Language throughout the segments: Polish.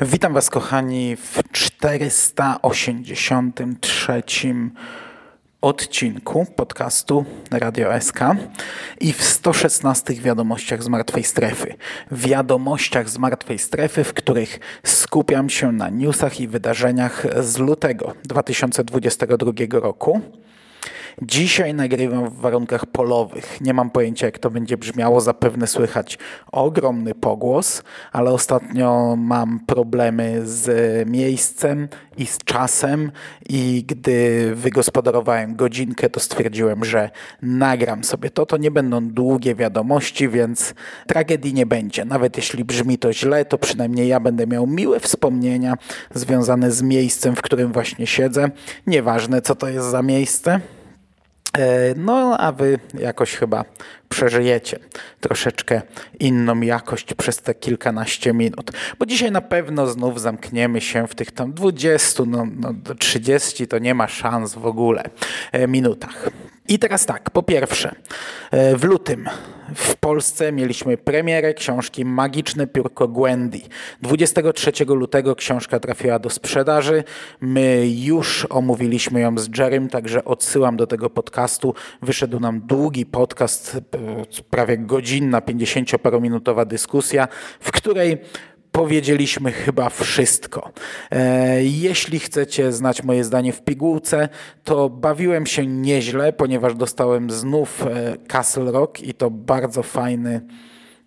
Witam Was, kochani, w 483 odcinku podcastu Radio SK i w 116 wiadomościach z martwej strefy. Wiadomościach z martwej strefy, w których skupiam się na newsach i wydarzeniach z lutego 2022 roku. Dzisiaj nagrywam w warunkach polowych. Nie mam pojęcia, jak to będzie brzmiało. Zapewne słychać ogromny pogłos, ale ostatnio mam problemy z miejscem i z czasem i gdy wygospodarowałem godzinkę, to stwierdziłem, że nagram sobie to. To nie będą długie wiadomości, więc tragedii nie będzie. Nawet jeśli brzmi to źle, to przynajmniej ja będę miał miłe wspomnienia związane z miejscem, w którym właśnie siedzę. Nieważne, co to jest za miejsce. E, no, a wy jakoś chyba przeżyjecie troszeczkę inną jakość przez te kilkanaście minut. Bo dzisiaj na pewno znów zamkniemy się w tych tam 20, no, no 30 to nie ma szans w ogóle e, minutach. I teraz tak, po pierwsze, e, w lutym w Polsce mieliśmy premierę książki Magiczne piórko Gwendy. 23 lutego książka trafiła do sprzedaży. My już omówiliśmy ją z Jerem, także odsyłam do tego podcastu. Wyszedł nam długi podcast, e, prawie godzinna, 50-parominutowa dyskusja, w której powiedzieliśmy chyba wszystko. E, jeśli chcecie znać moje zdanie w pigułce, to bawiłem się nieźle, ponieważ dostałem znów e, Castle Rock i to bardzo fajny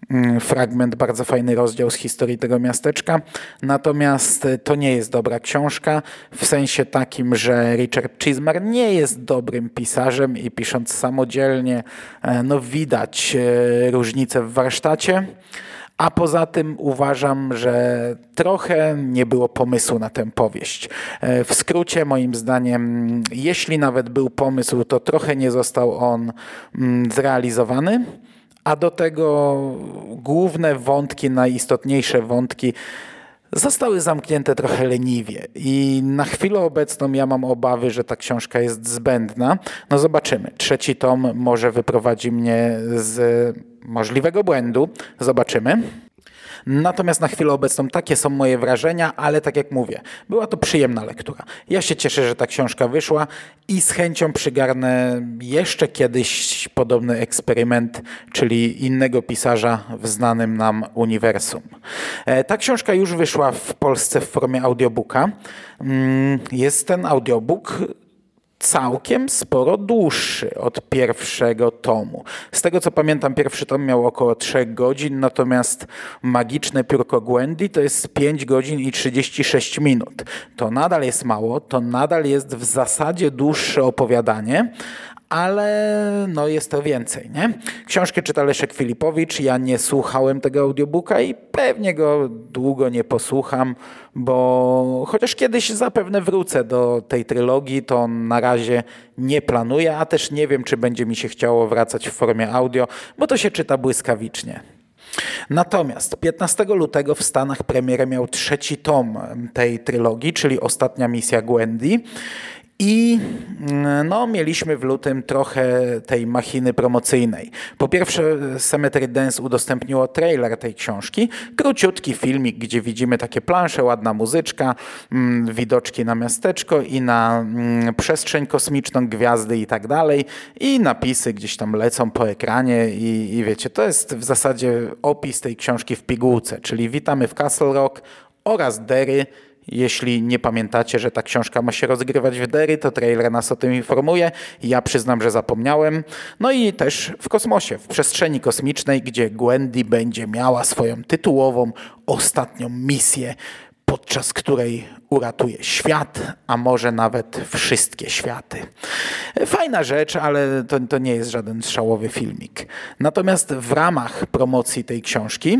mm, fragment, bardzo fajny rozdział z historii tego miasteczka. Natomiast e, to nie jest dobra książka w sensie takim, że Richard Chismar nie jest dobrym pisarzem i pisząc samodzielnie, no widać różnicę w warsztacie. A poza tym uważam, że trochę nie było pomysłu na tę powieść. E, w skrócie, moim zdaniem, jeśli nawet był pomysł, to trochę nie został on mm, zrealizowany. A do tego główne wątki, najistotniejsze wątki zostały zamknięte trochę leniwie i na chwilę obecną ja mam obawy, że ta książka jest zbędna. No zobaczymy. Trzeci tom może wyprowadzi mnie z możliwego błędu. Zobaczymy. Natomiast na chwilę obecną takie są moje wrażenia, ale tak jak mówię, była to przyjemna lektura. Ja się cieszę, że ta książka wyszła i z chęcią przygarnę jeszcze kiedyś podobny eksperyment, czyli innego pisarza w znanym nam uniwersum. E, ta książka już wyszła w Polsce w formie audiobooka. Mm, jest ten audiobook całkiem sporo dłuższy od pierwszego tomu. Z tego co pamiętam, pierwszy tom miał około 3 godzin, natomiast Magiczne Piórko Gwendy to jest 5 godzin i 36 minut. To nadal jest mało, to nadal jest w zasadzie dłuższe opowiadanie, ale no jest to więcej, nie? Książkę czyta Leszek Filipowicz, ja nie słuchałem tego audiobooka i pewnie go długo nie posłucham, bo chociaż kiedyś zapewne wrócę do tej trylogii, to na razie nie planuję, a też nie wiem, czy będzie mi się chciało wracać w formie audio, bo to się czyta błyskawicznie. Natomiast 15 lutego w Stanach premierę miał trzeci tom tej trylogii, czyli Ostatnia misja Gwendy. I mm, no, mieliśmy w lutym trochę tej machiny promocyjnej. Po pierwsze, Cemetery Dance udostępniło trailer tej książki. Króciutki filmik, gdzie widzimy takie plansze, ładna muzyczka, mm, widoczki na miasteczko i na mm, przestrzeń kosmiczną, gwiazdy i tak dalej. I napisy gdzieś tam lecą po ekranie i, i wiecie, to jest w zasadzie opis tej książki w pigułce, czyli witamy w Castle Rock oraz Derry, jeśli nie pamiętacie, że ta książka ma się rozgrywać w Derry, to trailer nas o tym informuje. Ja przyznam, że zapomniałem. No i też w kosmosie, w przestrzeni kosmicznej, gdzie Gwendy będzie miała swoją tytułową ostatnią misję podczas której uratuje świat, a może nawet wszystkie światy. Fajna rzecz, ale to, to nie jest żaden szałowy filmik. Natomiast w ramach promocji tej książki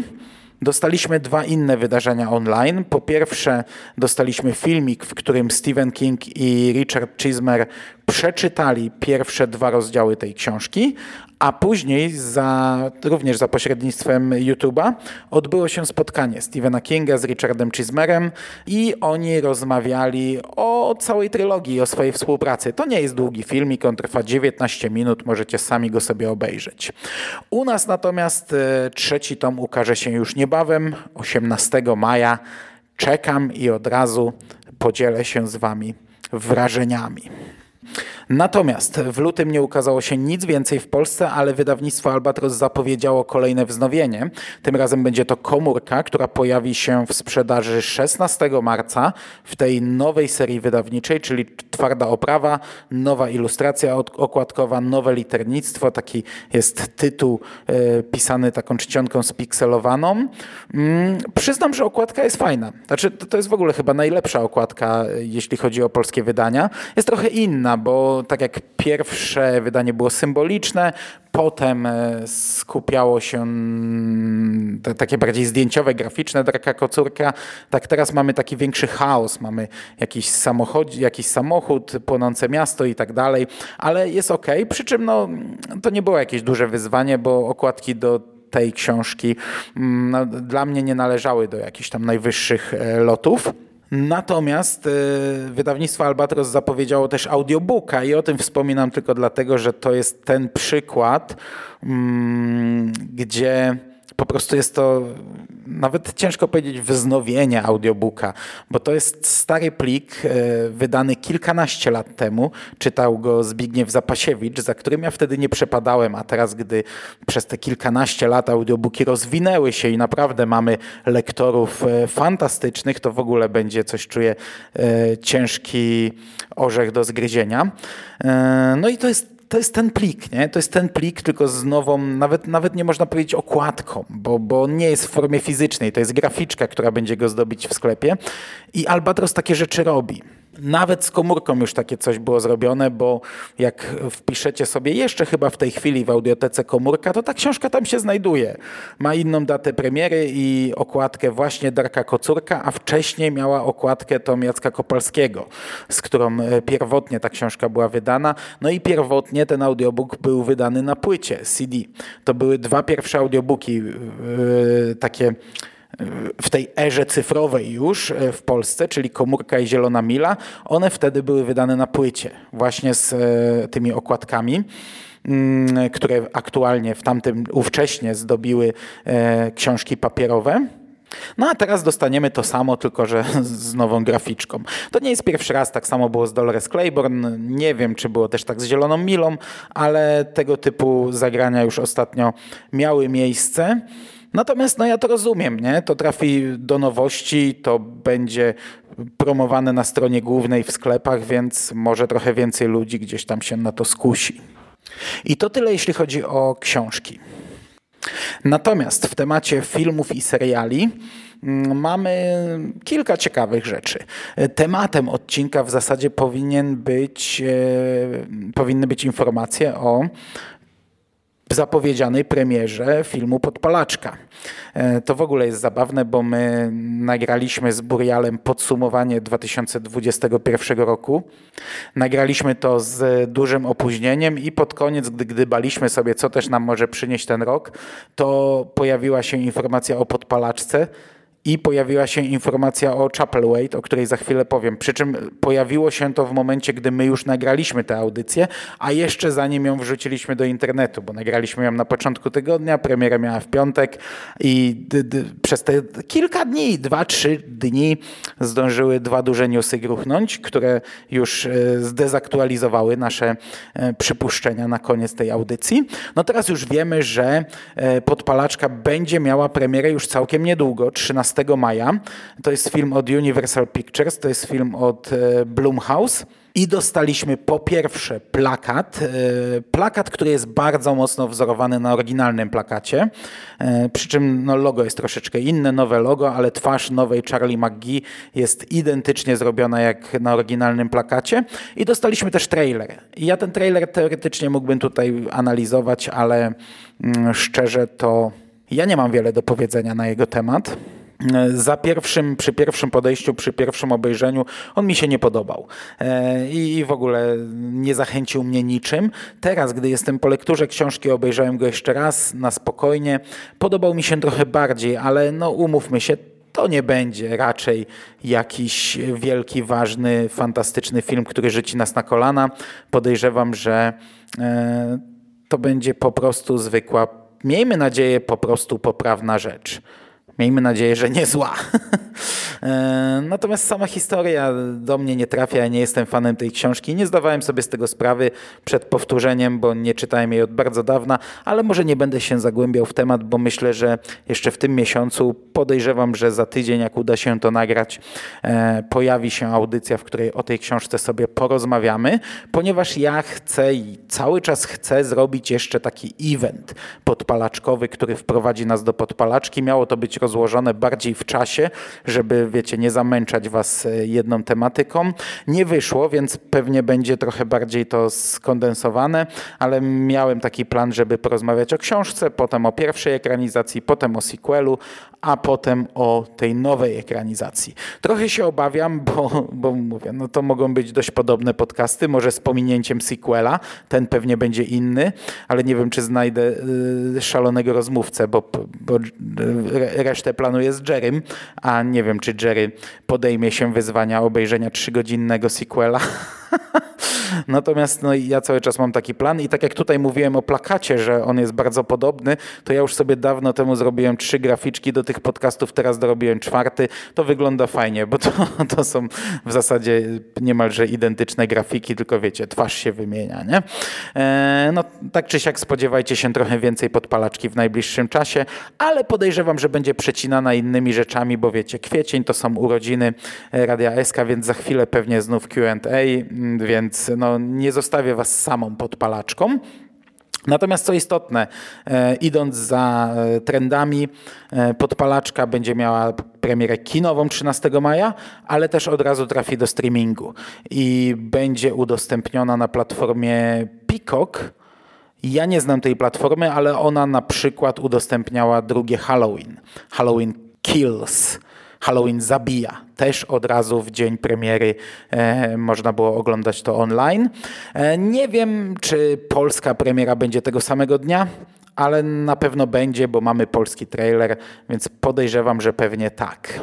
Dostaliśmy dwa inne wydarzenia online. Po pierwsze, dostaliśmy filmik, w którym Stephen King i Richard Chismer przeczytali pierwsze dwa rozdziały tej książki, a później za, również za pośrednictwem YouTube'a odbyło się spotkanie Stephena Kinga z Richardem Chismerem i oni rozmawiali o całej trylogii, o swojej współpracy. To nie jest długi filmik, on trwa 19 minut, możecie sami go sobie obejrzeć. U nas natomiast e, trzeci tom ukaże się już niebawem, 18 maja. Czekam i od razu podzielę się z Wami wrażeniami. Natomiast w lutym nie ukazało się nic więcej w Polsce, ale wydawnictwo Albatros zapowiedziało kolejne wznowienie. Tym razem będzie to komórka, która pojawi się w sprzedaży 16 marca w tej nowej serii wydawniczej, czyli twarda oprawa, nowa ilustracja okładkowa, nowe liternictwo. Taki jest tytuł e, pisany taką czcionką spikselowaną. Mm, przyznam, że okładka jest fajna. Znaczy, to, to jest w ogóle chyba najlepsza okładka, e, jeśli chodzi o polskie wydania. Jest trochę inna, bo tak jak pierwsze wydanie było symboliczne, potem e, skupiało się takie bardziej zdjęciowe, graficzne Draka Kocurka, tak teraz mamy taki większy chaos, mamy jakiś samochód, jakiś samochód płonące miasto i tak dalej, ale jest ok, przy czym no, to nie było jakieś duże wyzwanie, bo okładki do tej książki no, dla mnie nie należały do jakichś tam najwyższych e, lotów. Natomiast y, wydawnictwo Albatros zapowiedziało też audiobooka i o tym wspominam tylko dlatego, że to jest ten przykład, mm, gdzie po prostu jest to nawet ciężko powiedzieć wznowienie audiobooka, bo to jest stary plik e, wydany kilkanaście lat temu. Czytał go Zbigniew Zapasiewicz, za którym ja wtedy nie przepadałem, a teraz, gdy przez te kilkanaście lat audiobooki rozwinęły się i naprawdę mamy lektorów e, fantastycznych, to w ogóle będzie coś, czuję, e, ciężki orzech do zgryzienia. No i to jest to jest ten plik, nie? To jest ten plik, tylko z nową, nawet, nawet nie można powiedzieć okładką, bo, bo nie jest w formie fizycznej, to jest graficzka, która będzie go zdobić w sklepie. I Albatros takie rzeczy robi. Nawet z komórką już takie coś było zrobione, bo jak wpiszecie sobie jeszcze chyba w tej chwili w audiotece komórka, to ta książka tam się znajduje. Ma inną datę premiery i okładkę właśnie Darka Kocurka, a wcześniej miała okładkę Tom Jacka Kopalskiego, z którą e, pierwotnie ta książka była wydana. No i pierwotnie ten audiobook był wydany na płycie CD. To były dwa pierwsze audiobooki, yy, takie w tej erze cyfrowej już e, w Polsce, czyli Komórka i Zielona Mila, one wtedy były wydane na płycie, właśnie z e, tymi okładkami mm, które aktualnie w tamtym ówcześnie zdobiły e, książki papierowe. No a teraz dostaniemy to samo, tylko że z nową graficzką. To nie jest pierwszy raz, tak samo było z Dolores Claiborne. Nie wiem, czy było też tak z Zieloną Milą, ale tego typu zagrania już ostatnio miały miejsce. Natomiast no ja to rozumiem, nie? To trafi do nowości, to będzie promowane na stronie głównej w sklepach, więc może trochę więcej ludzi gdzieś tam się na to skusi. I to tyle, jeśli chodzi o książki. Natomiast w temacie filmów i seriali mm, mamy kilka ciekawych rzeczy. Tematem odcinka w zasadzie powinien być, e, powinny być informacje o zapowiedzianej premierze filmu Podpalaczka. E, to w ogóle jest zabawne, bo my nagraliśmy z Burialem podsumowanie 2021 roku. Nagraliśmy to z dużym opóźnieniem i pod koniec, gdy gdybaliśmy sobie, co też nam może przynieść ten rok, to pojawiła się informacja o Podpalaczce i pojawiła się informacja o Chapelwaite, o której za chwilę powiem. Przy czym pojawiło się to w momencie, gdy my już nagraliśmy tę audycję, a jeszcze zanim ją wrzuciliśmy do internetu, bo nagraliśmy ją na początku tygodnia, premiera miała w piątek i przez te kilka dni, dwa, trzy dni zdążyły dwa duże newsy gruchnąć, które już e, zdezaktualizowały nasze e, przypuszczenia na koniec tej audycji. No teraz już wiemy, że e, Podpalaczka będzie miała premierę już całkiem niedługo, 13 13 maja. To jest film od Universal Pictures, to jest film od e, Blumhouse. I dostaliśmy po pierwsze plakat, e, plakat, który jest bardzo mocno wzorowany na oryginalnym plakacie, e, przy czym no, logo jest troszeczkę inne, nowe logo, ale twarz nowej Charlie McGee jest identycznie zrobiona jak na oryginalnym plakacie. I dostaliśmy też trailer. Ja ten trailer teoretycznie mógłbym tutaj analizować, ale mm, szczerze to ja nie mam wiele do powiedzenia na jego temat. Za pierwszym, przy pierwszym podejściu, przy pierwszym obejrzeniu on mi się nie podobał e, i w ogóle nie zachęcił mnie niczym. Teraz, gdy jestem po lekturze książki, obejrzałem go jeszcze raz na spokojnie. Podobał mi się trochę bardziej, ale no umówmy się, to nie będzie raczej jakiś wielki, ważny, fantastyczny film, który rzuci nas na kolana. Podejrzewam, że e, to będzie po prostu zwykła, miejmy nadzieję, po prostu poprawna rzecz. Miejmy nadzieję, że nie zła. E, natomiast sama historia do mnie nie trafia, nie jestem fanem tej książki. Nie zdawałem sobie z tego sprawy przed powtórzeniem, bo nie czytałem jej od bardzo dawna, ale może nie będę się zagłębiał w temat, bo myślę, że jeszcze w tym miesiącu podejrzewam, że za tydzień, jak uda się to nagrać, e, pojawi się audycja, w której o tej książce sobie porozmawiamy, ponieważ ja chcę i cały czas chcę zrobić jeszcze taki event podpalaczkowy, który wprowadzi nas do podpalaczki. Miało to być rozłożone bardziej w czasie, żeby, wiecie, nie zamęczać was e, jedną tematyką. Nie wyszło, więc pewnie będzie trochę bardziej to skondensowane, ale miałem taki plan, żeby porozmawiać o książce, potem o pierwszej ekranizacji, potem o sequelu, a potem o tej nowej ekranizacji. Trochę się obawiam, bo, bo mówię, no to mogą być dość podobne podcasty, może z pominięciem sequela, ten pewnie będzie inny, ale nie wiem, czy znajdę y, szalonego rozmówcę, bo, bo resztę planuję z Jerrym, a nie wiem, czy Jerry podejmie się wyzwania obejrzenia trzygodzinnego sequela. Natomiast no, ja cały czas mam taki plan i tak jak tutaj mówiłem o plakacie, że on jest bardzo podobny, to ja już sobie dawno temu zrobiłem trzy graficzki do tych podcastów, teraz dorobiłem czwarty. To wygląda fajnie, bo to, to są w zasadzie niemalże identyczne grafiki, tylko wiecie, twarz się wymienia, nie? E, no tak czy siak spodziewajcie się trochę więcej podpalaczki w najbliższym czasie, ale podejrzewam, że będzie przecinana innymi rzeczami, bo wiecie, kwiecień to są urodziny Radia SK, więc za chwilę pewnie znów Q&A, więc no, nie zostawię was samą podpalaczką. Natomiast co istotne, e, idąc za e, trendami, e, podpalaczka będzie miała premierę kinową 13 maja, ale też od razu trafi do streamingu i będzie udostępniona na platformie Peacock. Ja nie znam tej platformy, ale ona na przykład udostępniała drugie Halloween. Halloween Kills. Halloween zabija. Też od razu w dzień premiery e, można było oglądać to online. E, nie wiem, czy polska premiera będzie tego samego dnia, ale na pewno będzie, bo mamy polski trailer, więc podejrzewam, że pewnie tak.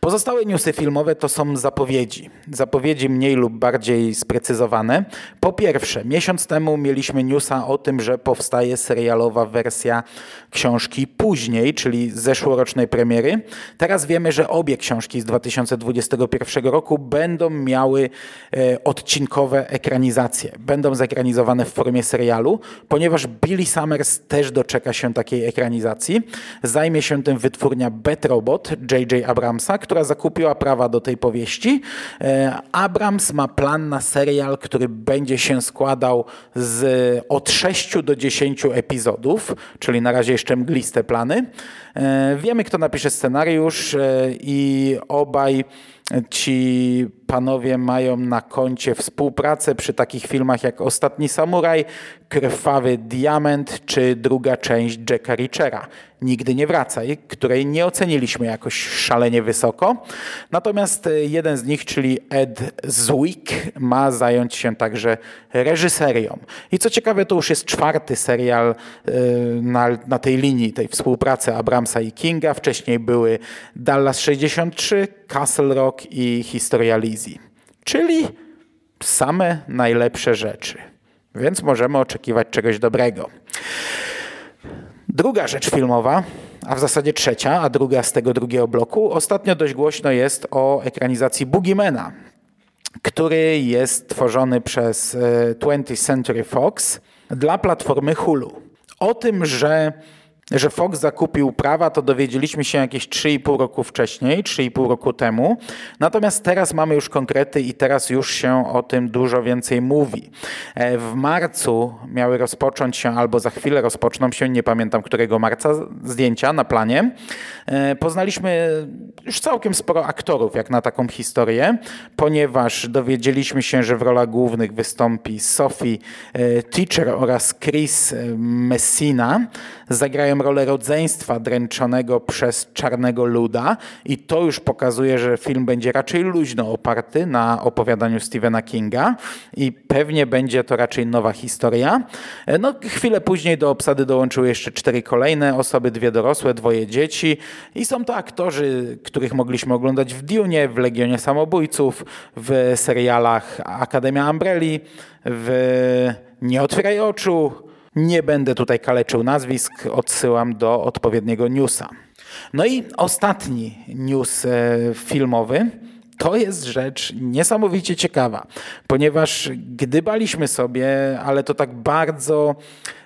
Pozostałe newsy filmowe to są zapowiedzi. Zapowiedzi mniej lub bardziej sprecyzowane. Po pierwsze, miesiąc temu mieliśmy newsa o tym, że powstaje serialowa wersja książki później, czyli zeszłorocznej premiery. Teraz wiemy, że obie książki z 2021 roku będą miały e, odcinkowe ekranizacje. Będą zekranizowane w formie serialu, ponieważ Billy Summers też doczeka się takiej ekranizacji. Zajmie się tym wytwórnia Bet Robot J.J. Abramsa, która zakupiła prawa do tej powieści. E, Abrams ma plan na serial, który będzie się składał z od 6 do 10 epizodów, czyli na razie jeszcze mgliste plany. E, wiemy, kto napisze scenariusz e, i obaj ci panowie mają na koncie współpracę przy takich filmach jak Ostatni Samuraj, Krwawy Diament czy druga część Jacka Richera. Nigdy nie wracaj, której nie oceniliśmy jakoś szalenie wysoko. Natomiast e, jeden z nich, czyli Ed Zwick, ma zająć się także reżyserią. I co ciekawe, to już jest czwarty serial e, na, na tej linii, tej współpracy Abramsa i Kinga. Wcześniej były Dallas 63, Castle Rock i Historia Lizzie. Czyli same najlepsze rzeczy. Więc możemy oczekiwać czegoś dobrego. Druga rzecz filmowa, a w zasadzie trzecia, a druga z tego drugiego bloku, ostatnio dość głośno jest o ekranizacji Boogiemana, który jest tworzony przez 20th e, Century Fox dla platformy Hulu. O tym, że że Fox zakupił prawa, to dowiedzieliśmy się jakieś 3,5 roku wcześniej, 3,5 roku temu. Natomiast teraz mamy już konkrety i teraz już się o tym dużo więcej mówi. E, w marcu miały rozpocząć się, albo za chwilę rozpoczną się, nie pamiętam którego marca, zdjęcia na planie. E, poznaliśmy już całkiem sporo aktorów, jak na taką historię, ponieważ dowiedzieliśmy się, że w rolach głównych wystąpi Sophie e, Teacher oraz Chris Messina. Zagrają rolę rodzeństwa dręczonego przez czarnego luda i to już pokazuje, że film będzie raczej luźno oparty na opowiadaniu Stephena Kinga i pewnie będzie to raczej nowa historia. No, chwilę później do obsady dołączyły jeszcze cztery kolejne osoby, dwie dorosłe, dwoje dzieci i są to aktorzy, których mogliśmy oglądać w Dune, w Legionie Samobójców, w serialach Akademia Umbrelli, w Nie otwieraj oczu, nie będę tutaj kaleczył nazwisk, odsyłam do odpowiedniego newsa. No i ostatni news e, filmowy. To jest rzecz niesamowicie ciekawa, ponieważ gdybaliśmy sobie, ale to tak bardzo.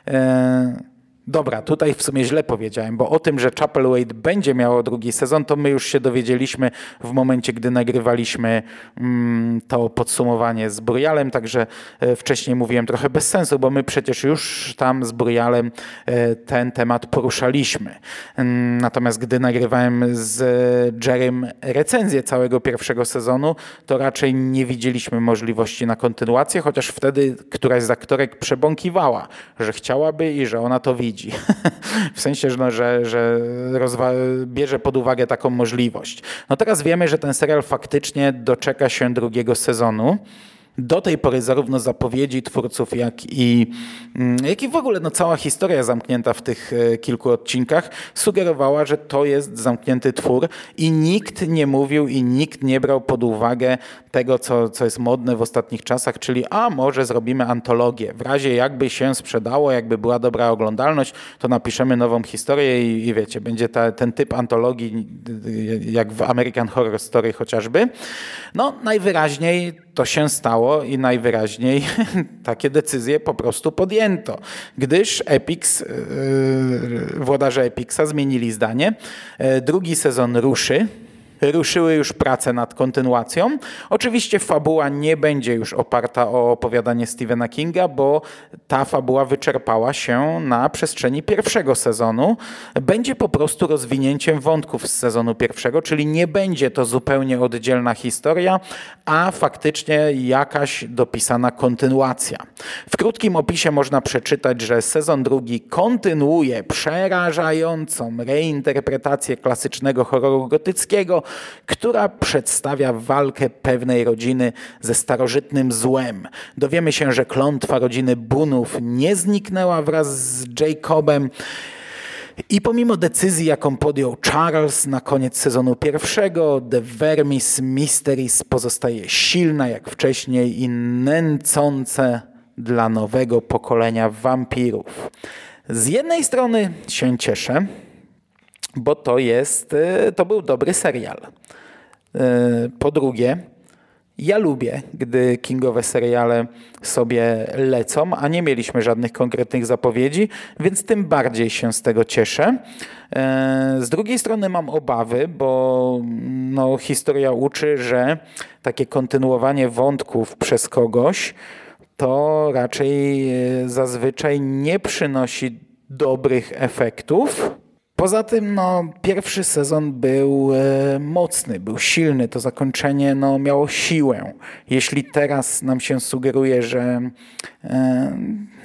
E, Dobra, tutaj w sumie źle powiedziałem, bo o tym, że Chapel będzie miało drugi sezon, to my już się dowiedzieliśmy w momencie, gdy nagrywaliśmy mm, to podsumowanie z Burialem, także e, wcześniej mówiłem trochę bez sensu, bo my przecież już tam z Burialem e, ten temat poruszaliśmy. Mm, natomiast gdy nagrywałem z Jerem recenzję całego pierwszego sezonu, to raczej nie widzieliśmy możliwości na kontynuację, chociaż wtedy któraś z aktorek przebąkiwała, że chciałaby i że ona to widzi widzi. w sensie, że, no, że, że bierze pod uwagę taką możliwość. No teraz wiemy, że ten serial faktycznie doczeka się drugiego sezonu do tej pory zarówno zapowiedzi twórców, jak i, mm, jak i w ogóle no, cała historia zamknięta w tych e, kilku odcinkach sugerowała, że to jest zamknięty twór i nikt nie mówił i nikt nie brał pod uwagę tego, co, co jest modne w ostatnich czasach, czyli a może zrobimy antologię. W razie jakby się sprzedało, jakby była dobra oglądalność, to napiszemy nową historię i, i wiecie, będzie ta, ten typ antologii jak w American Horror Story chociażby. No najwyraźniej to się stało i najwyraźniej takie decyzje po prostu podjęto, gdyż Epix, yy, włodarze Epixa zmienili zdanie. Yy, drugi sezon ruszy ruszyły już prace nad kontynuacją. Oczywiście fabuła nie będzie już oparta o opowiadanie Stephena Kinga, bo ta fabuła wyczerpała się na przestrzeni pierwszego sezonu. Będzie po prostu rozwinięciem wątków z sezonu pierwszego, czyli nie będzie to zupełnie oddzielna historia, a faktycznie jakaś dopisana kontynuacja. W krótkim opisie można przeczytać, że sezon drugi kontynuuje przerażającą reinterpretację klasycznego horroru gotyckiego, która przedstawia walkę pewnej rodziny ze starożytnym złem. Dowiemy się, że klątwa rodziny Bunów nie zniknęła wraz z Jacobem. I pomimo decyzji, jaką podjął Charles na koniec sezonu pierwszego, The Vermis Mysteries pozostaje silna jak wcześniej i nęcące dla nowego pokolenia wampirów. Z jednej strony się cieszę, bo to jest, e, to był dobry serial. E, po drugie, ja lubię, gdy kingowe seriale sobie lecą, a nie mieliśmy żadnych konkretnych zapowiedzi, więc tym bardziej się z tego cieszę. E, z drugiej strony mam obawy, bo no, historia uczy, że takie kontynuowanie wątków przez kogoś to raczej zazwyczaj nie przynosi dobrych efektów. Poza tym no, pierwszy sezon był e, mocny, był silny, to zakończenie no, miało siłę. Jeśli teraz nam się sugeruje, że, e,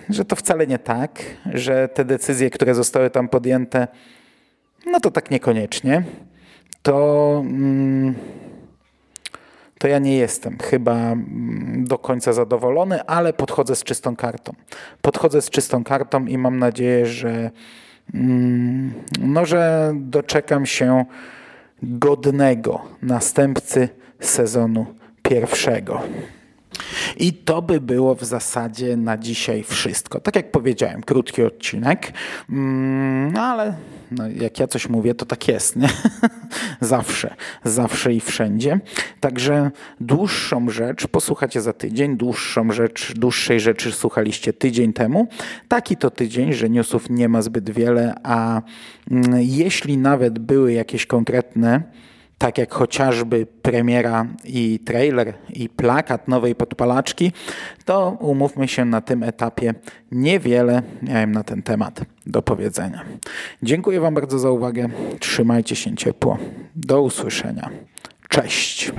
że to wcale nie tak, że te decyzje, które zostały tam podjęte, no to tak niekoniecznie, to, mm, to ja nie jestem chyba mm, do końca zadowolony, ale podchodzę z czystą kartą. Podchodzę z czystą kartą i mam nadzieję, że no, że doczekam się godnego następcy sezonu pierwszego. I to by było w zasadzie na dzisiaj wszystko. Tak jak powiedziałem, krótki odcinek, mm, no ale no jak ja coś mówię, to tak jest. Nie? zawsze, zawsze i wszędzie. Także dłuższą rzecz posłuchacie za tydzień, dłuższą rzecz, dłuższej rzeczy słuchaliście tydzień temu. Taki to tydzień, że newsów nie ma zbyt wiele, a mm, jeśli nawet były jakieś konkretne tak jak chociażby premiera i trailer i plakat nowej podpalaczki, to umówmy się na tym etapie niewiele miałem na ten temat do powiedzenia. Dziękuję Wam bardzo za uwagę. Trzymajcie się ciepło. Do usłyszenia. Cześć.